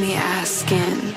me asking.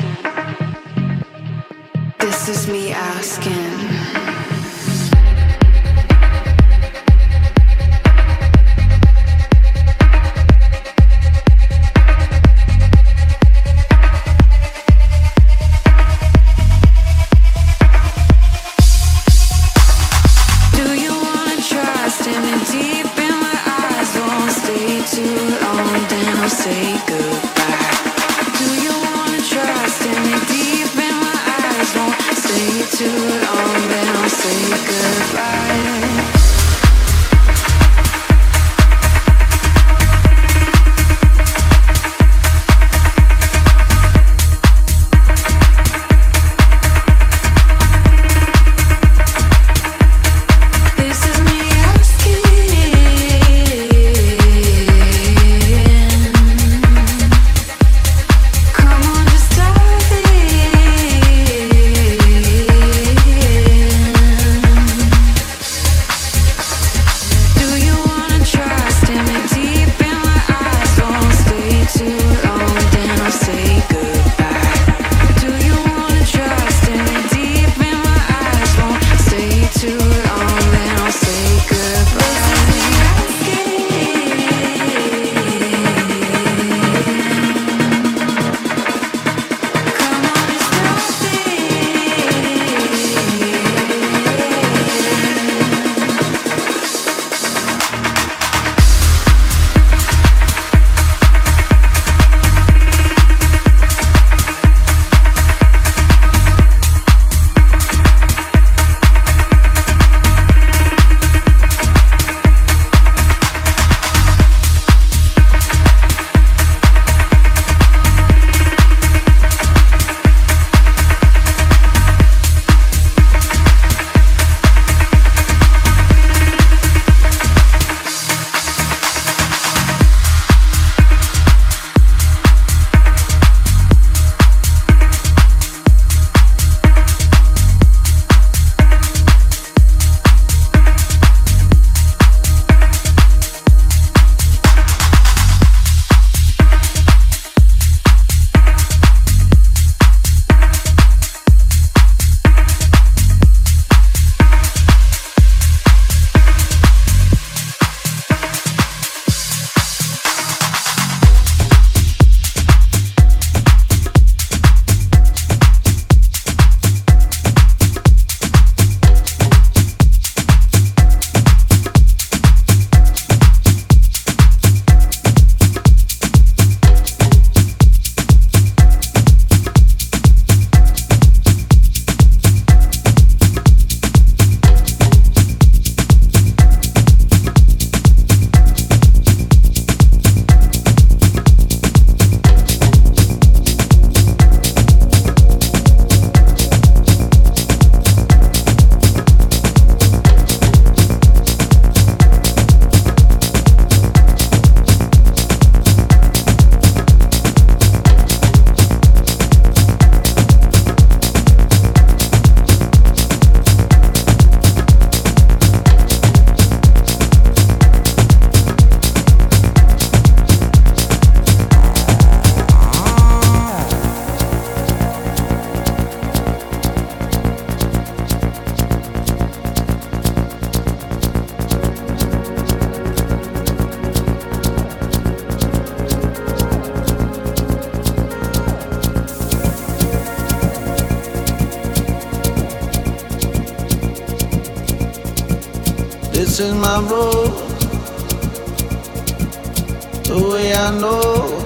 The way I know.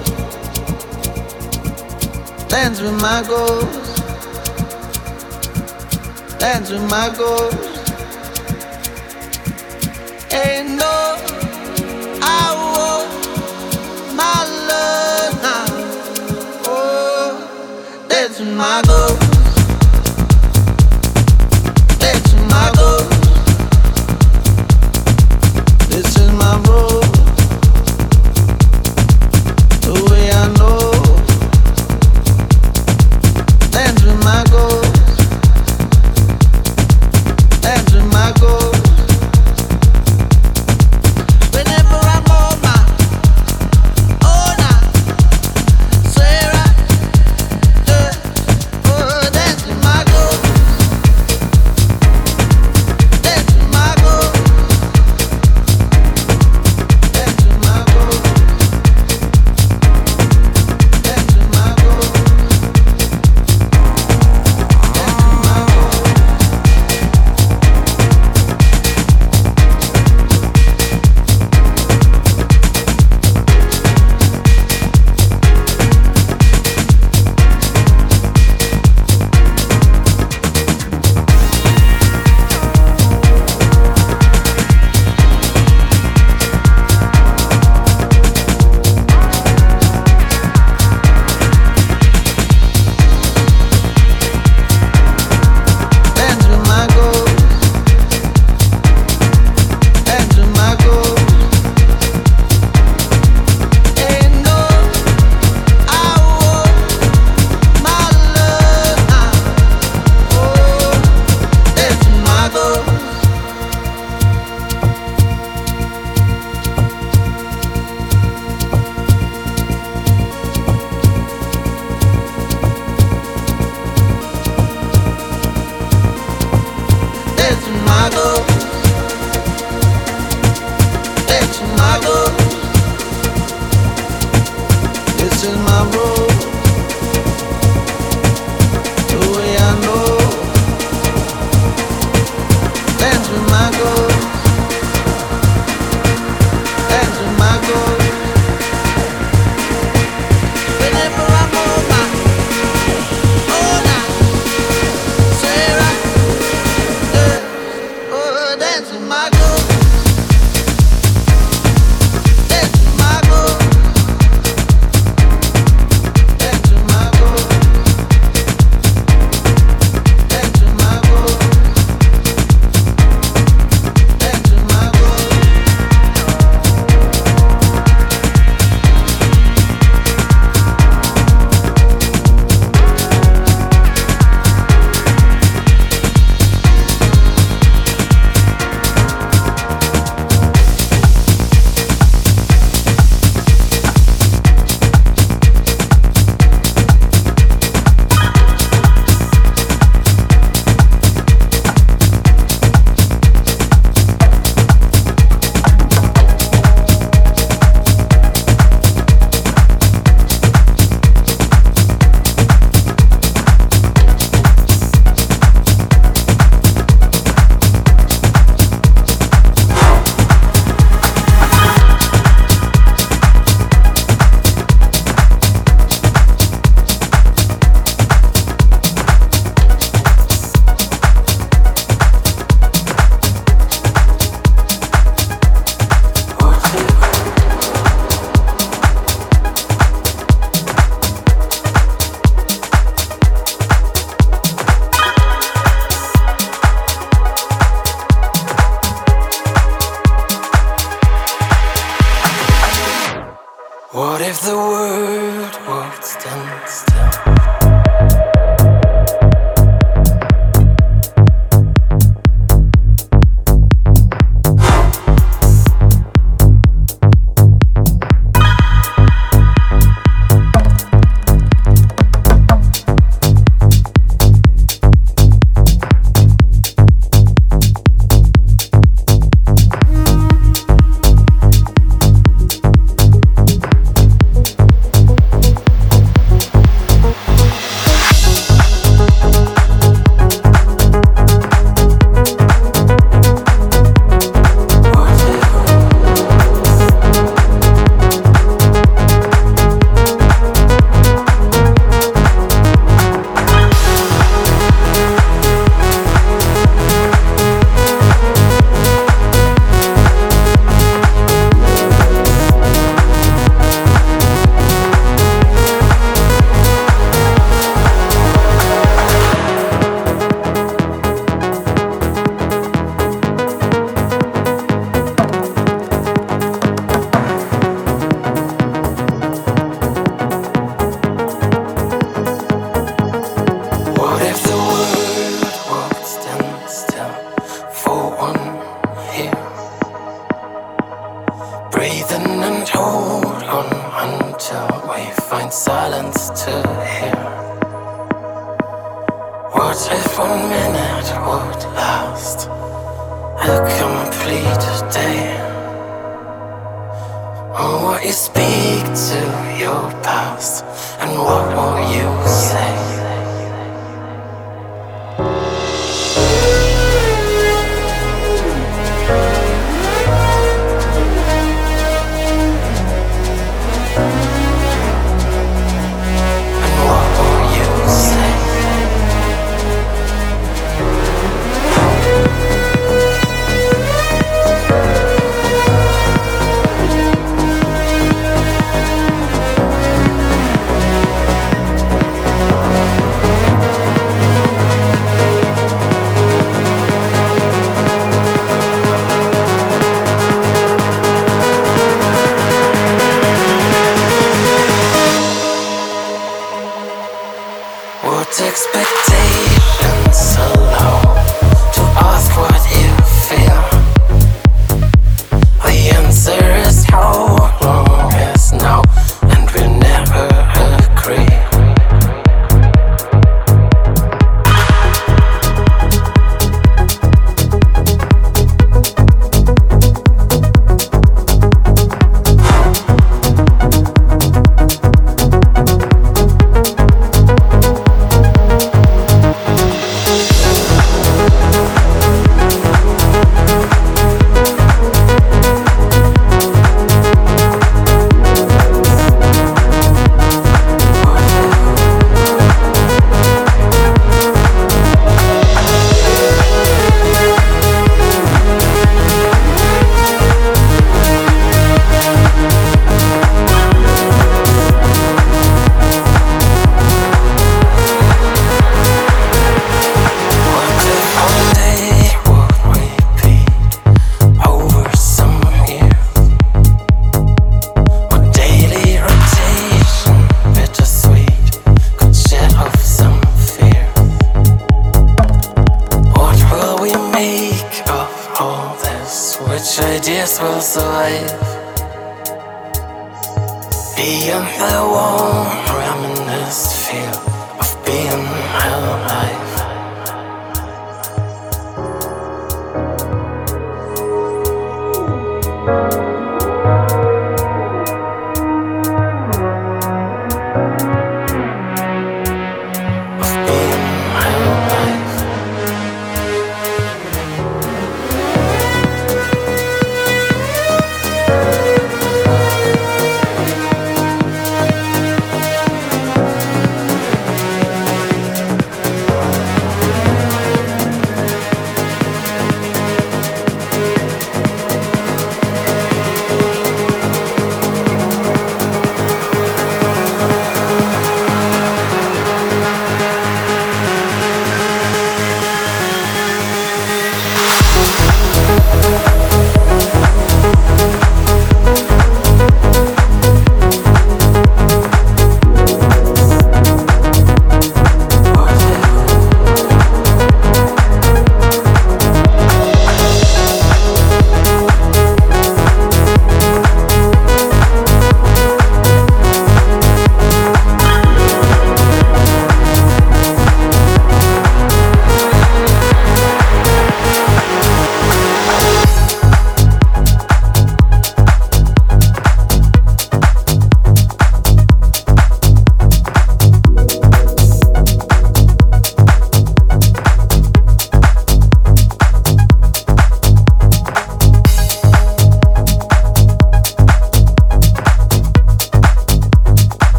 Dance with my goals. Dance with my goals. Ain't no, I my love now. Oh, with my goals.